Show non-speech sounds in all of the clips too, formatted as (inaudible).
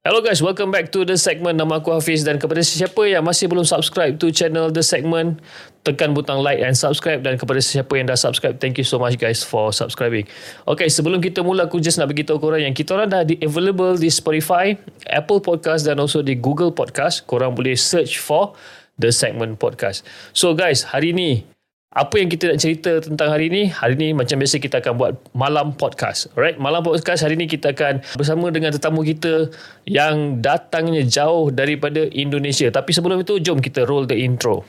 Hello guys, welcome back to The Segment. Nama aku Hafiz dan kepada sesiapa yang masih belum subscribe to channel The Segment, tekan butang like and subscribe dan kepada sesiapa yang dah subscribe, thank you so much guys for subscribing. Okay, sebelum kita mula, aku just nak beritahu korang yang kita orang dah di available di Spotify, Apple Podcast dan also di Google Podcast. Korang boleh search for The Segment Podcast. So guys, hari ni apa yang kita nak cerita tentang hari ni? Hari ni macam biasa kita akan buat malam podcast. Alright, malam podcast hari ni kita akan bersama dengan tetamu kita yang datangnya jauh daripada Indonesia. Tapi sebelum itu, jom kita roll the intro.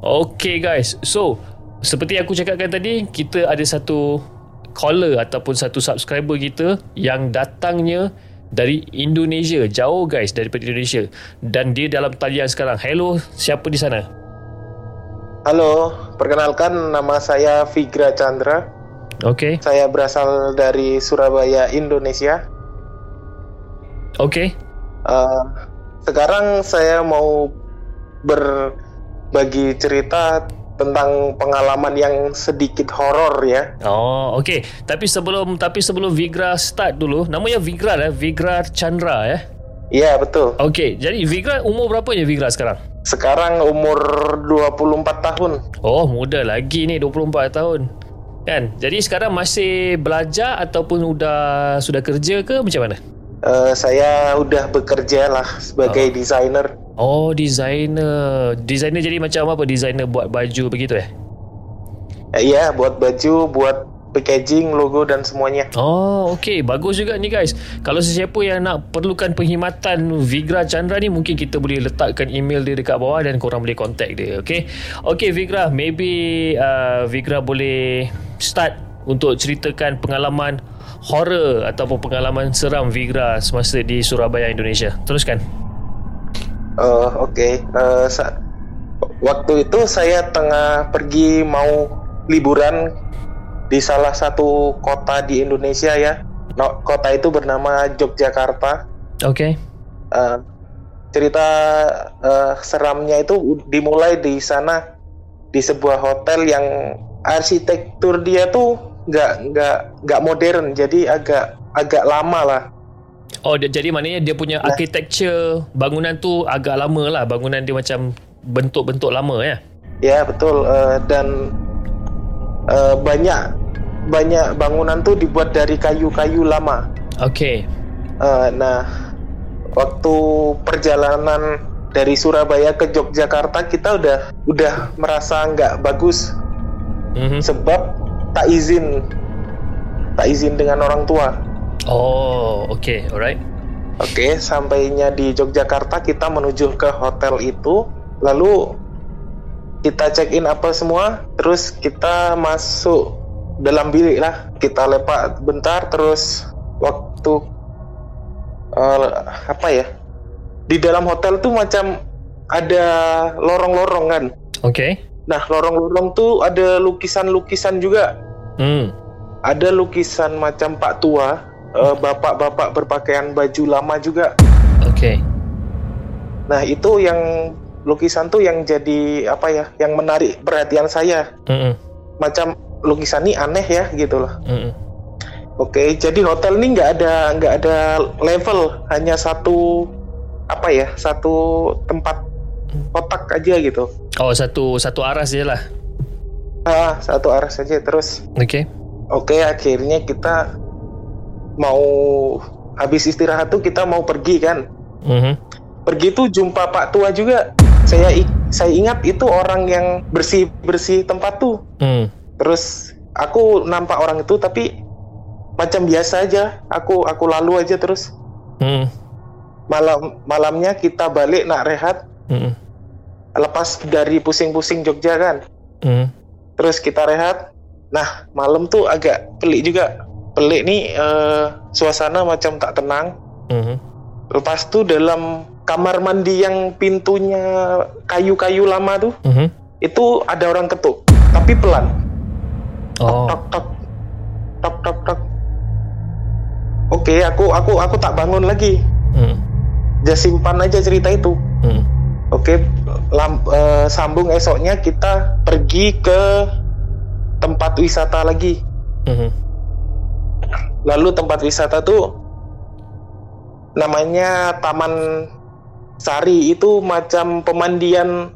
Okay guys, so seperti aku cakapkan tadi, kita ada satu caller ataupun satu subscriber kita yang datangnya dari Indonesia, jauh guys daripada Indonesia dan dia dalam talian sekarang. Hello, siapa di sana? Halo, perkenalkan nama saya Vigra Chandra. Okay. Saya berasal dari Surabaya, Indonesia. Okay. Uh, sekarang saya mau ber bagi cerita tentang pengalaman yang sedikit horor ya. Oh, okey. Tapi sebelum tapi sebelum Vigra start dulu, namanya Vigra ya, Vigra Chandra ya. Iya, betul. Okey, jadi Vigra umur berapa ya Vigra sekarang? Sekarang umur 24 tahun. Oh, muda lagi ni 24 tahun. Kan? Jadi sekarang masih belajar ataupun sudah sudah kerja ke macam mana? Uh, saya udah bekerja lah sebagai oh. desainer. Oh, designer. Designer jadi macam apa? Designer buat baju begitu eh? Iya, buat baju, buat packaging, logo dan semuanya. Oh, okey. Bagus juga ni guys. Kalau sesiapa yang nak perlukan perkhidmatan Vigra Chandra ni, mungkin kita boleh letakkan email dia dekat bawah dan korang boleh contact dia. Okey. Okey Vigra, maybe uh, Vigra boleh start untuk ceritakan pengalaman horror ataupun pengalaman seram Vigra semasa di Surabaya, Indonesia. Teruskan. Uh, Oke, okay. uh, eh, waktu itu saya tengah pergi mau liburan di salah satu kota di Indonesia ya. No, kota itu bernama Yogyakarta. Oke. Okay. Uh, cerita uh, seramnya itu dimulai di sana di sebuah hotel yang arsitektur dia tuh nggak nggak nggak modern, jadi agak agak lama lah Oh dia, jadi maknanya dia punya nah. architecture bangunan tu agak lama lah bangunan dia macam bentuk-bentuk lama ya. Ya betul uh, dan uh, banyak banyak bangunan tu dibuat dari kayu-kayu lama. Okay. Uh, nah waktu perjalanan dari Surabaya ke Yogyakarta kita udah udah merasa nggak bagus mm-hmm. sebab tak izin tak izin dengan orang tua. Oh, oke, okay. alright. Oke, okay, sampainya di Yogyakarta kita menuju ke hotel itu, lalu kita check in apa semua, terus kita masuk dalam bilik lah. Kita lepak bentar, terus waktu uh, apa ya? Di dalam hotel tuh macam ada lorong-lorong kan. Oke. Okay. Nah, lorong-lorong tuh ada lukisan-lukisan juga. Hmm. Ada lukisan macam Pak Tua uh, bapak-bapak berpakaian baju lama juga. Oke. Okay. Nah itu yang lukisan tuh yang jadi apa ya, yang menarik perhatian saya. Mm -mm. Macam lukisan ini aneh ya gitu loh. Mm -mm. Oke, okay, jadi hotel ini nggak ada nggak ada level, hanya satu apa ya, satu tempat kotak aja gitu. Oh, satu satu arah saja lah. Ah, satu arah saja terus. Oke. Okay. Oke, okay, akhirnya kita mau habis istirahat tuh kita mau pergi kan. Mm-hmm. Pergi tuh jumpa Pak Tua juga. Saya saya ingat itu orang yang bersih bersih tempat tuh. Mm. Terus aku nampak orang itu tapi macam biasa aja. Aku aku lalu aja terus. Mm. Malam malamnya kita balik nak rehat. Mm. Lepas dari pusing-pusing Jogja kan. Hmm. terus kita rehat nah malam tuh agak pelik juga pelik nih eh, suasana macam tak tenang Hmm. lepas tuh dalam kamar mandi yang pintunya kayu-kayu lama tuh Hmm. itu ada orang ketuk tapi pelan Oh. tok tok tok tok tok oke aku aku aku tak bangun lagi Hmm. just simpan aja cerita itu Hmm. Oke, lam- eh, sambung esoknya kita pergi ke tempat wisata lagi. Hmm. Lalu tempat wisata tuh namanya Taman Sari itu macam pemandian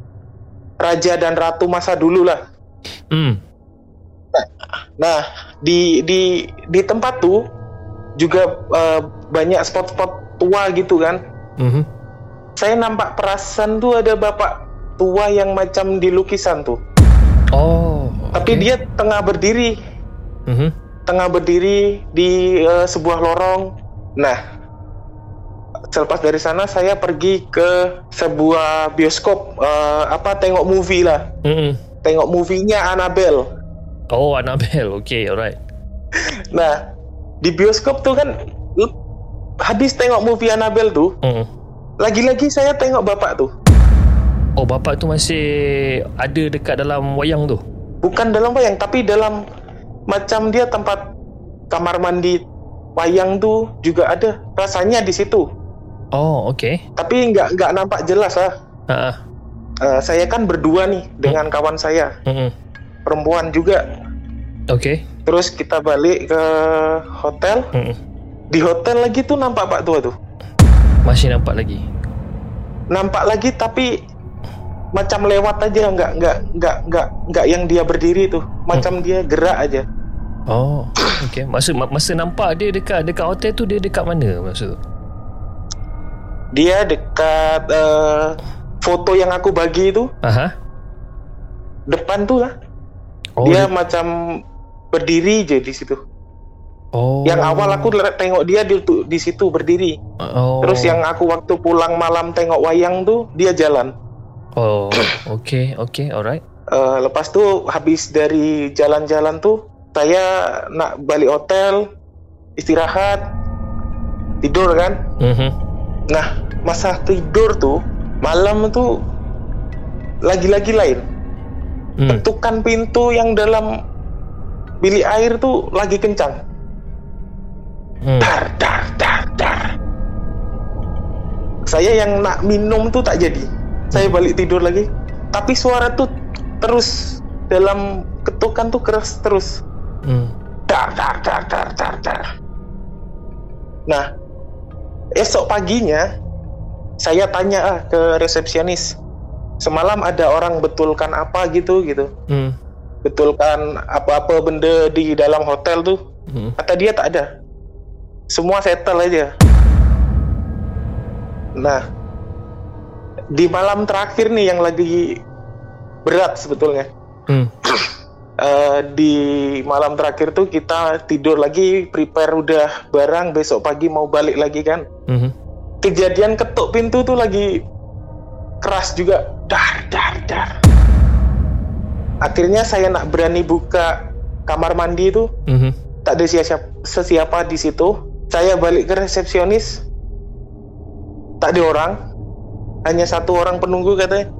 raja dan ratu masa dulu lah. Hmm. Nah, di di di tempat tuh juga eh, banyak spot-spot tua gitu kan. Hmm. Saya nampak perasan tuh ada bapak tua yang macam di lukisan tuh. Oh. Tapi okay. dia tengah berdiri, Hmm. Tengah berdiri di eh, sebuah lorong. Nah, selepas dari sana saya pergi ke sebuah bioskop eh, apa tengok movie lah. Hmm. Tengok movie-nya Annabelle. Oh, Annabelle. Okay, alright. (laughs) Nah, di bioskop tuh kan habis tengok movie Annabelle tuh, Hmm. lagi-lagi saya tengok bapak tuh. Oh, bapak tu masih ada dekat dalam wayang tu? Bukan dalam wayang, tapi dalam macam dia tempat kamar mandi wayang tuh juga ada rasanya di situ. Oh, okay. Tapi nggak nggak nampak jelas lah. Ha. Eh, saya kan berdua nih dengan kawan saya, Hmm. perempuan juga. Okay. Terus kita balik ke hotel. Hmm. Di hotel lagi tuh nampak Pak Tua tuh. Masih nampak lagi. Nampak lagi tapi macam lewat aja, nggak nggak nggak nggak nggak yang dia berdiri tuh. Macam dia gerak aja. Oh, okay. Masa ma- masa nampak dia dekat dekat hotel tu dia dekat mana maksud tu? Dia dekat eh, foto yang aku bagi itu Aha. depan tuh lah. Oh, dia dia- macam berdiri aja di situ. oh. Yang awal aku tengok dia di, tu- di situ berdiri. oh. Terus yang aku waktu pulang malam tengok wayang tuh dia jalan. Oh, okay, okay, alright. Eh, lepas tuh habis dari jalan-jalan tuh saya nak balik hotel istirahat tidur kan. Mhm. Nah masa tidur tuh malam tuh lagi-lagi lain. Hmm. Ketukan pintu yang dalam bilik air tuh lagi kencang. Hmm. dar dar dar dar saya yang nak minum tuh tak jadi saya balik tidur lagi tapi suara tuh terus dalam ketukan tuh keras terus Hmm. dar dar dar dar dar dar nah esok paginya saya tanya ah ke resepsionis semalam ada orang betulkan apa gitu gitu Hmm. betulkan apa-apa benda di dalam hotel tuh Hmm. kata dia tak ada semua settle aja nah di malam terakhir nih yang lagi berat sebetulnya Hmm. (coughs) Eh, di malam terakhir tuh kita tidur lagi prepare udah barang besok pagi mau balik lagi kan. Mhm. kejadian ketuk pintu tuh lagi keras juga. Dar dar dar. Akhirnya saya nak berani buka kamar mandi itu Mhm. tak ada siapa sesiapa di situ. Saya balik ke resepsionis. Tak ada orang. Hanya satu orang penunggu katanya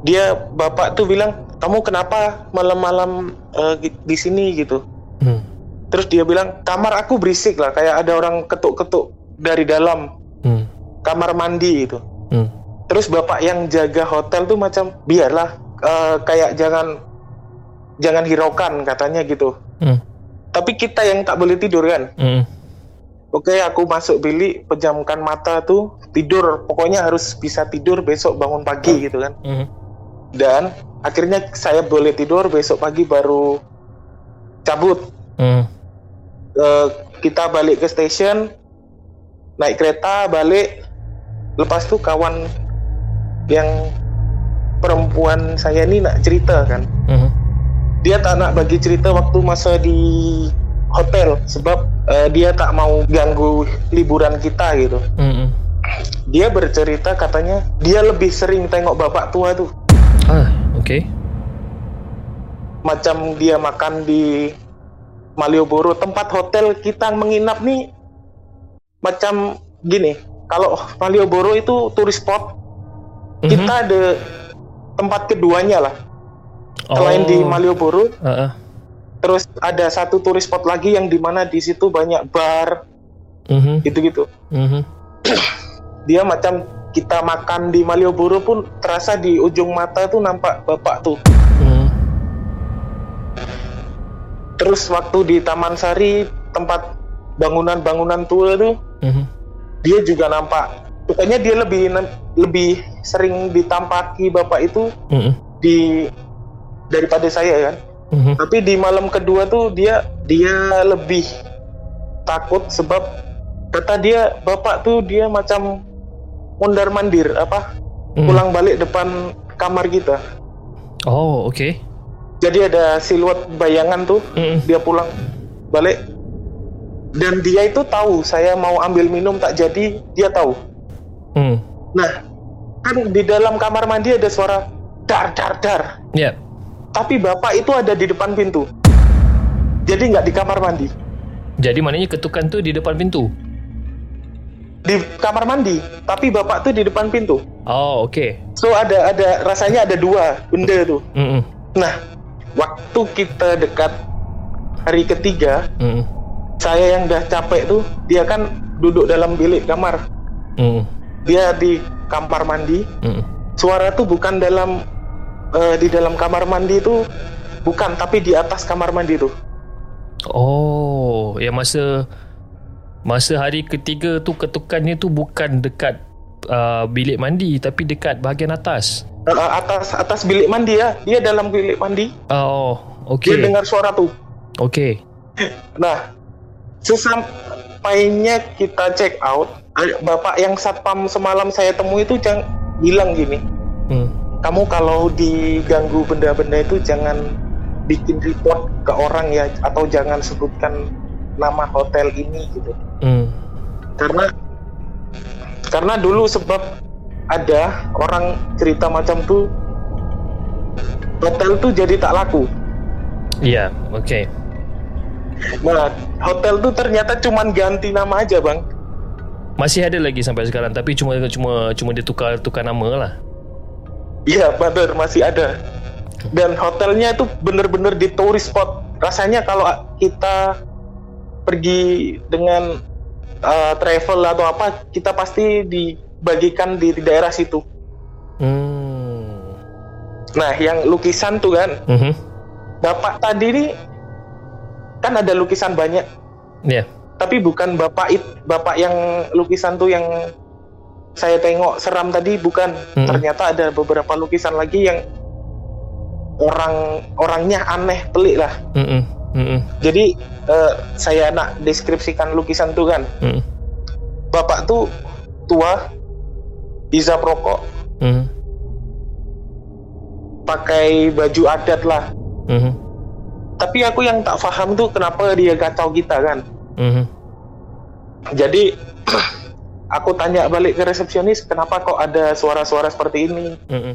dia bapak tuh bilang kamu kenapa malam-malam eh, di- sini gitu Hmm. terus dia bilang kamar aku berisik lah kayak ada orang ketuk-ketuk dari dalam Hmm. kamar mandi itu Hmm. terus bapak yang jaga hotel tuh macam biarlah eh, kayak jangan jangan hiraukan katanya gitu Hmm. tapi kita yang tak boleh tidur kan Hmm. Oke, aku masuk bilik, pejamkan mata tuh, tidur. Pokoknya harus bisa tidur besok bangun pagi gitu kan. Hmm. Dan akhirnya saya boleh tidur, besok pagi baru cabut. Hmm. Eh, kita balik ke station, naik kereta, balik. Lepas tuh kawan yang perempuan saya ini nak cerita kan. Hmm. Dia tak nak bagi cerita waktu masa di hotel sebab eh, dia tak mau ganggu liburan kita gitu. Hmm. dia bercerita katanya dia lebih sering tengok bapak tua tuh Ah, okay. macam dia makan di Malioboro tempat hotel kita menginap nih macam gini kalau Malioboro itu turis spot Mhm. kita ada tempat keduanya lah selain di Oh. Malioboro Uh-uh. terus ada satu turis spot lagi yang di mana di situ banyak bar Mhm. gitu-gitu Mhm. dia macam kita makan di Malioboro pun terasa di ujung mata tuh nampak bapak tuh Mhm. terus waktu di Taman Sari tempat bangunan-bangunan tua tuh Mhm. dia juga nampak pokoknya dia lebih lebih sering ditampaki bapak itu Mhm. di daripada saya kan Mhm. tapi di malam kedua tuh dia dia lebih takut sebab kata dia bapak tuh dia macam mondar mandir apa Mhm. pulang balik depan kamar kita Oh, okay. jadi ada siluet bayangan tuh Mhm. dia pulang balik dan dia itu tahu saya mau ambil minum tak jadi dia tahu Mhm. nah kan di dalam kamar mandi ada suara dar dar dar Yeah. tapi bapak itu ada di depan pintu jadi nggak di kamar mandi Jadi maknanya ketukan tu di depan pintu. Di kamar mandi tapi bapak tuh di depan pintu Oh, okay. so ada ada rasanya ada dua benda tuh Mhm. nah waktu kita dekat hari ketiga Mhm. saya yang udah capek tuh dia kan duduk dalam bilik kamar Mhm. dia di kamar mandi Mhm. suara tuh bukan dalam eh, di dalam kamar mandi tuh bukan tapi di atas kamar mandi tuh Oh, yang masa masa hari ketiga tu ketukannya tu bukan dekat uh, bilik mandi tapi dekat bahagian atas. Eh, atas atas bilik mandi ya dia dalam bilik mandi Oh, dia okey. dengar suara tuh Okey. (laughs) nah sesampainya kita check out bapak yang satpam semalam saya temui itu jangan bilang gini Hmm. kamu kalau diganggu benda-benda itu jangan bikin report ke orang ya atau jangan sebutkan nama hotel ini gitu Hmm. karena karena dulu sebab ada orang cerita macam tuh hotel tuh jadi tak laku Ya, okey. nah hotel tuh ternyata cuman ganti nama aja bang Masih ada lagi sampai sekarang tapi cuma cuma cuma dia tukar nama lah. iya bener masih ada dan hotelnya itu bener-bener di tourist spot rasanya kalau kita pergi dengan uh, travel atau apa kita pasti dibagikan di daerah situ Hmm. nah yang lukisan tuh kan Mhm. bapak tadi nih kan ada lukisan banyak Ya. tapi bukan bapak it bapak yang lukisan tuh yang saya tengok seram tadi bukan Mm-mm. ternyata ada beberapa lukisan lagi yang orang orangnya aneh pelik lah Mhm. Mhm. jadi eh, saya nak deskripsikan lukisan tuh kan Mhm. bapak tuh tua bisa rokok Mhm. pakai baju adat lah Mhm. tapi aku yang tak paham tuh kenapa dia kacau kita kan Mhm. jadi (clears throat) aku tanya balik ke resepsionis kenapa kok ada suara-suara seperti ini Mhm.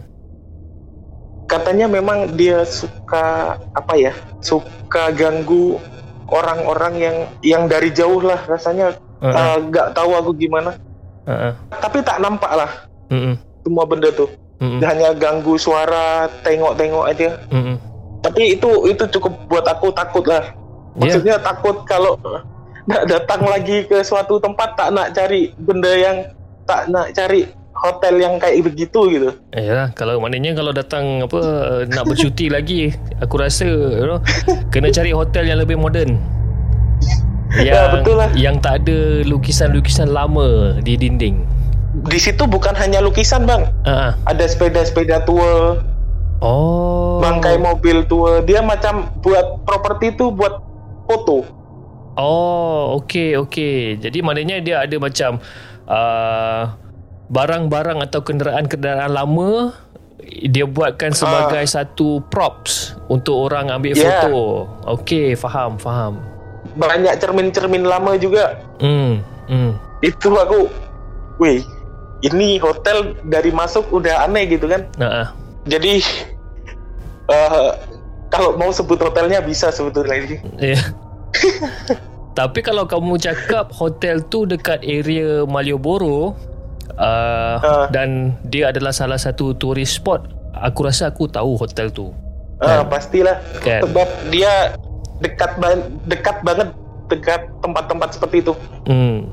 katanya memang dia suka apa ya suka ganggu orang-orang yang yang dari jauh lah rasanya Uh-uh. nggak tahu aku gimana Uh-uh. tapi tak nampak lah Mhm. semua benda tuh Mhm. hanya ganggu suara tengok-tengok aja Mhm. tapi itu itu cukup buat aku takut lah Ya. maksudnya takut kalau (laughs) nak datang lagi ke suatu tempat tak nak cari benda yang tak nak cari hotel yang kayak begitu gitu Ya, kalau maknanya kalau datang apa nak bercuti lagi, aku rasa you know, kena cari hotel yang lebih moden. Yang, Ya, betul lah. Yang tak ada lukisan-lukisan lama di dinding. di situ bukan hanya lukisan bang Ah. ada sepeda-sepeda tua Oh. bangkai mobil tua dia macam buat properti itu buat foto Oh, okey okey. Jadi maknanya dia ada macam uh, barang-barang atau kenderaan-kenderaan lama dia buatkan sebagai satu props untuk orang ambil Yeah. foto. Okey, faham, faham. banyak cermin-cermin lama juga Hmm, hmm. itu aku wih ini hotel dari masuk udah aneh gitu kan ah. jadi eh, kalau mau sebut hotelnya bisa sebetulnya ini. Ya. (laughs) Tapi kalau kamu cakap hotel tu dekat area Malioboro uh, Ah. dan dia adalah salah satu tourist spot, aku rasa aku tahu hotel tu. Ah, pastilah. Kan. Sebab dia dekat ba- dekat banget dekat tempat-tempat seperti itu. Hmm.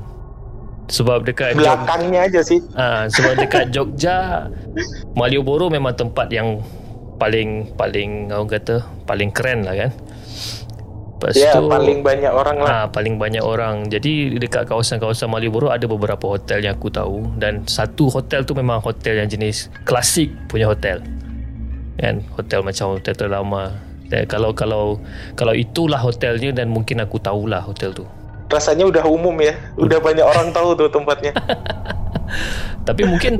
Sebab dekat Jog, Belakangnya aja sih. ah, sebab dekat Jogja Malioboro memang tempat yang paling paling orang kata paling keren lah kan. Lepas Ya, tu paling banyak orang lah. Ah, paling banyak orang. Jadi dekat kawasan-kawasan Malioboro ada beberapa hotel yang aku tahu dan satu hotel tu memang hotel yang jenis klasik punya hotel. Kan, hotel macam hotel terlama. Dan kalau kalau kalau itulah hotelnya dan mungkin aku tahulah hotel tu. Rasanya udah umum ya. Udah banyak orang tahu tuh tempatnya. (laughs) Tapi mungkin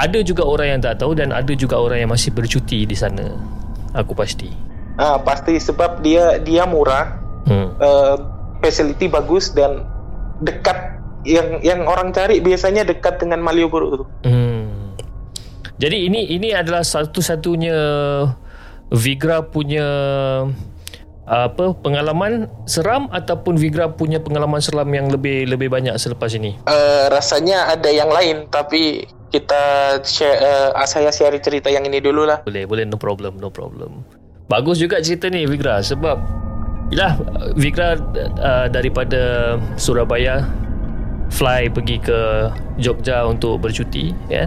ada juga orang yang tak tahu dan ada juga orang yang masih bercuti di sana. Aku pasti. Ah, pasti sebab dia dia murah, Hmm. eh, facility bagus dan dekat yang yang orang cari biasanya dekat dengan Malioboro tuh. Hmm. Jadi ini ini adalah satu-satunya Vigra punya apa pengalaman seram ataupun Vigra punya pengalaman seram yang lebih lebih banyak selepas ini. Eh, rasanya ada yang lain tapi kita share, eh, saya share cerita yang ini dulu lah. Boleh boleh no problem no problem. Bagus juga cerita ni Vigra sebab Yalah Vigra uh, daripada Surabaya fly pergi ke Jogja untuk bercuti ya.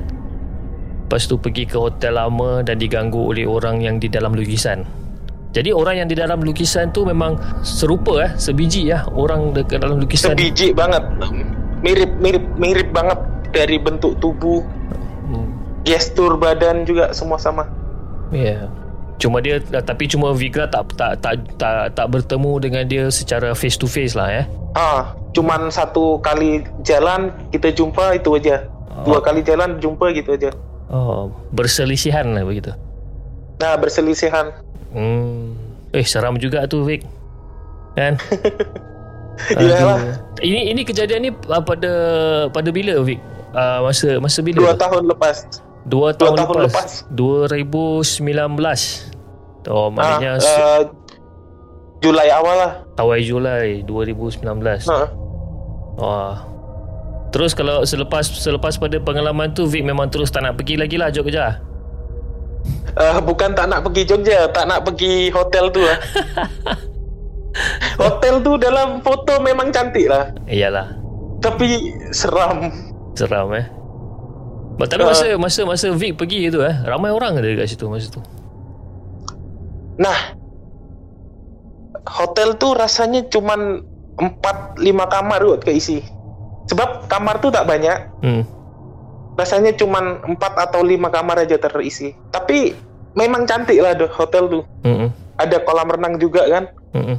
Lepas tu pergi ke hotel lama dan diganggu oleh orang yang di dalam lukisan. Jadi orang yang di dalam lukisan tu memang serupa eh, sebiji ya orang dekat dalam lukisan. Sebiji banget. Mirip mirip mirip banget dari bentuk tubuh, Hmm. gestur badan juga semua sama. Ya. Cuma dia tapi cuma Vigra tak tak tak tak, tak bertemu dengan dia secara face to face lah ya. Ah, cuman satu kali jalan kita jumpa itu aja. Dua kali jalan jumpa gitu aja. Oh, berselisihan lah begitu. Nah, berselisihan. Hmm. Eh seram juga tu Vic. Kan? (laughs) Iyalah. Ini ini kejadian ni uh, pada pada bila Vic? Uh, masa masa bila? Dua tahun lepas. Dua tahun, tahun lepas. 2019. Oh, maknanya ah, uh, Julai awal lah. awal Julai 2019. Nah, Wah. Terus kalau selepas selepas pada pengalaman tu Vic memang terus tak nak pergi lagi lah Jogja. eh, bukan tak nak pergi Jogja, tak nak pergi hotel tu lah. (laughs) hotel tu dalam foto memang cantik lah, Iyalah. tapi seram. Seram eh. But, tapi Ah. masa masa masa Vic pergi tu eh, ramai orang ada dekat situ masa tu. Nah, hotel tu rasanya cuman 4-5 kamar kot keisi. Sebab kamar tu tak banyak, Hmm. rasanya cuman 4 atau 5 kamar aja terisi. Tapi memang cantik lah hotel tu. Hmm. Ada kolam renang juga kan. Hmm.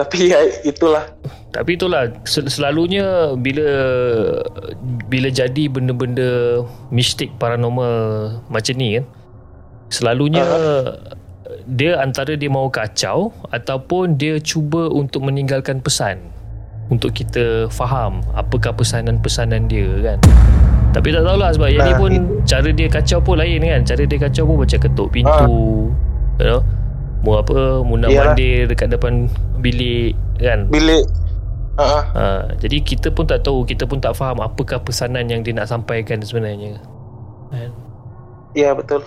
Tapi ya itulah. Tapi itulah sel- selalunya bila bila jadi benda-benda mistik paranormal macam ni kan selalunya dia antara dia mau kacau ataupun dia cuba untuk meninggalkan pesan untuk kita faham apakah pesanan-pesanan dia kan. Tapi tak tahulah sebab yang ni pun cara dia kacau pun lain kan. Cara dia kacau pun macam ketuk pintu. You know? Mu apa mundar Yalah. mandir dekat depan bilik kan. Bilik uh, Ha, jadi kita pun tak tahu, kita pun tak faham apakah pesanan yang dia nak sampaikan sebenarnya. Kan? ya betul.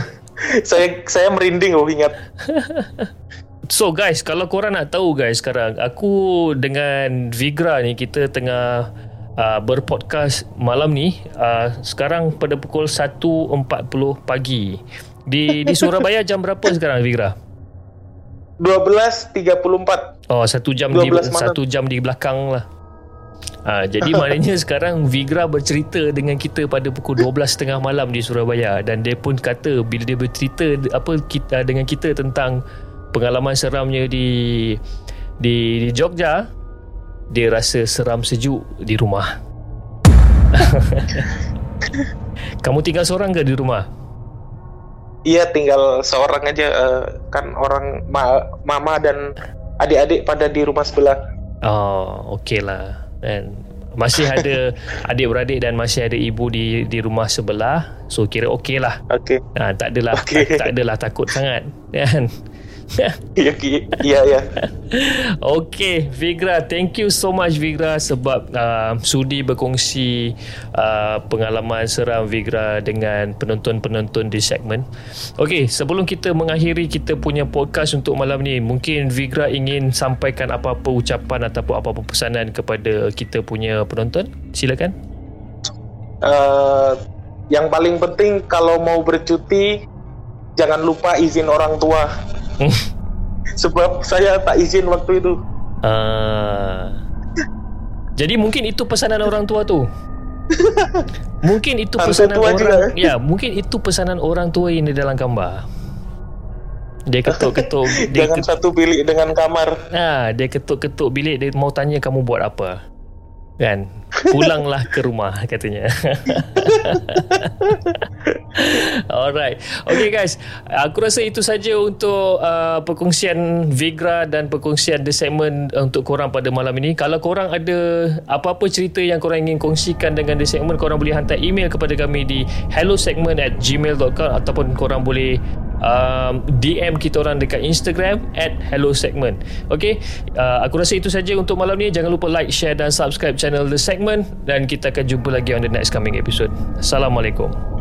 (laughs) saya saya merinding oh ingat. (laughs) So guys, kalau korang nak tahu guys sekarang, aku dengan Vigra ni kita tengah uh, berpodcast malam ni. Uh, sekarang pada pukul 1.40 pagi. Di di Surabaya (laughs) jam berapa sekarang Vigra? 12.34 Oh, satu jam di 12 malam. satu jam di belakang lah. Ha, jadi maknanya (laughs) sekarang Vigra bercerita dengan kita pada pukul 12.30 malam di Surabaya dan dia pun kata bila dia bercerita apa kita dengan kita tentang pengalaman seramnya di di, di Jogja dia rasa seram sejuk di rumah. (laughs) Kamu tinggal seorang ke di rumah? Iya tinggal seorang aja eh, kan orang ma- mama dan adik-adik pada di rumah sebelah. Oh, okey lah. Dan Masih ada (laughs) adik-beradik dan masih ada ibu di di rumah sebelah. So kira okey lah. Okey. Ha, tak adalah Okey. tak, tak adalah takut sangat. Kan? Ya, ki- ya, ya. (laughs) Okay Vigra Thank you so much Vigra Sebab uh, Sudi berkongsi uh, Pengalaman seram Vigra Dengan penonton-penonton di segmen Okay Sebelum kita mengakhiri Kita punya podcast Untuk malam ni Mungkin Vigra ingin Sampaikan apa-apa ucapan Ataupun apa-apa pesanan Kepada kita punya penonton Silakan Eh, yang paling penting kalau mau bercuti jangan lupa izin orang tua. (laughs) Sebab saya tak izin waktu itu. uh, Jadi mungkin itu pesanan orang tua tu (laughs) Mungkin itu pesanan tua orang juga, eh? Ya mungkin itu pesanan orang tua yang di dalam gambar Dia ketuk-ketuk (laughs) dia Jangan satu bilik dengan kamar. Ha, dia ketuk-ketuk bilik dia mau tanya kamu buat apa. Kan? Pulanglah ke rumah katanya. (laughs) Alright. Okay guys, aku rasa itu saja untuk uh, perkongsian Vigra dan perkongsian The Segment untuk korang pada malam ini. Kalau korang ada apa-apa cerita yang korang ingin kongsikan dengan The Segment, korang boleh hantar email kepada kami di hellosegment at gmail.com ataupun korang boleh um, DM kita orang dekat Instagram at Hello Segment. Okay, uh, aku rasa itu saja untuk malam ni. Jangan lupa like, share dan subscribe channel The Segment dan kita akan jumpa lagi on the next coming episode. Assalamualaikum.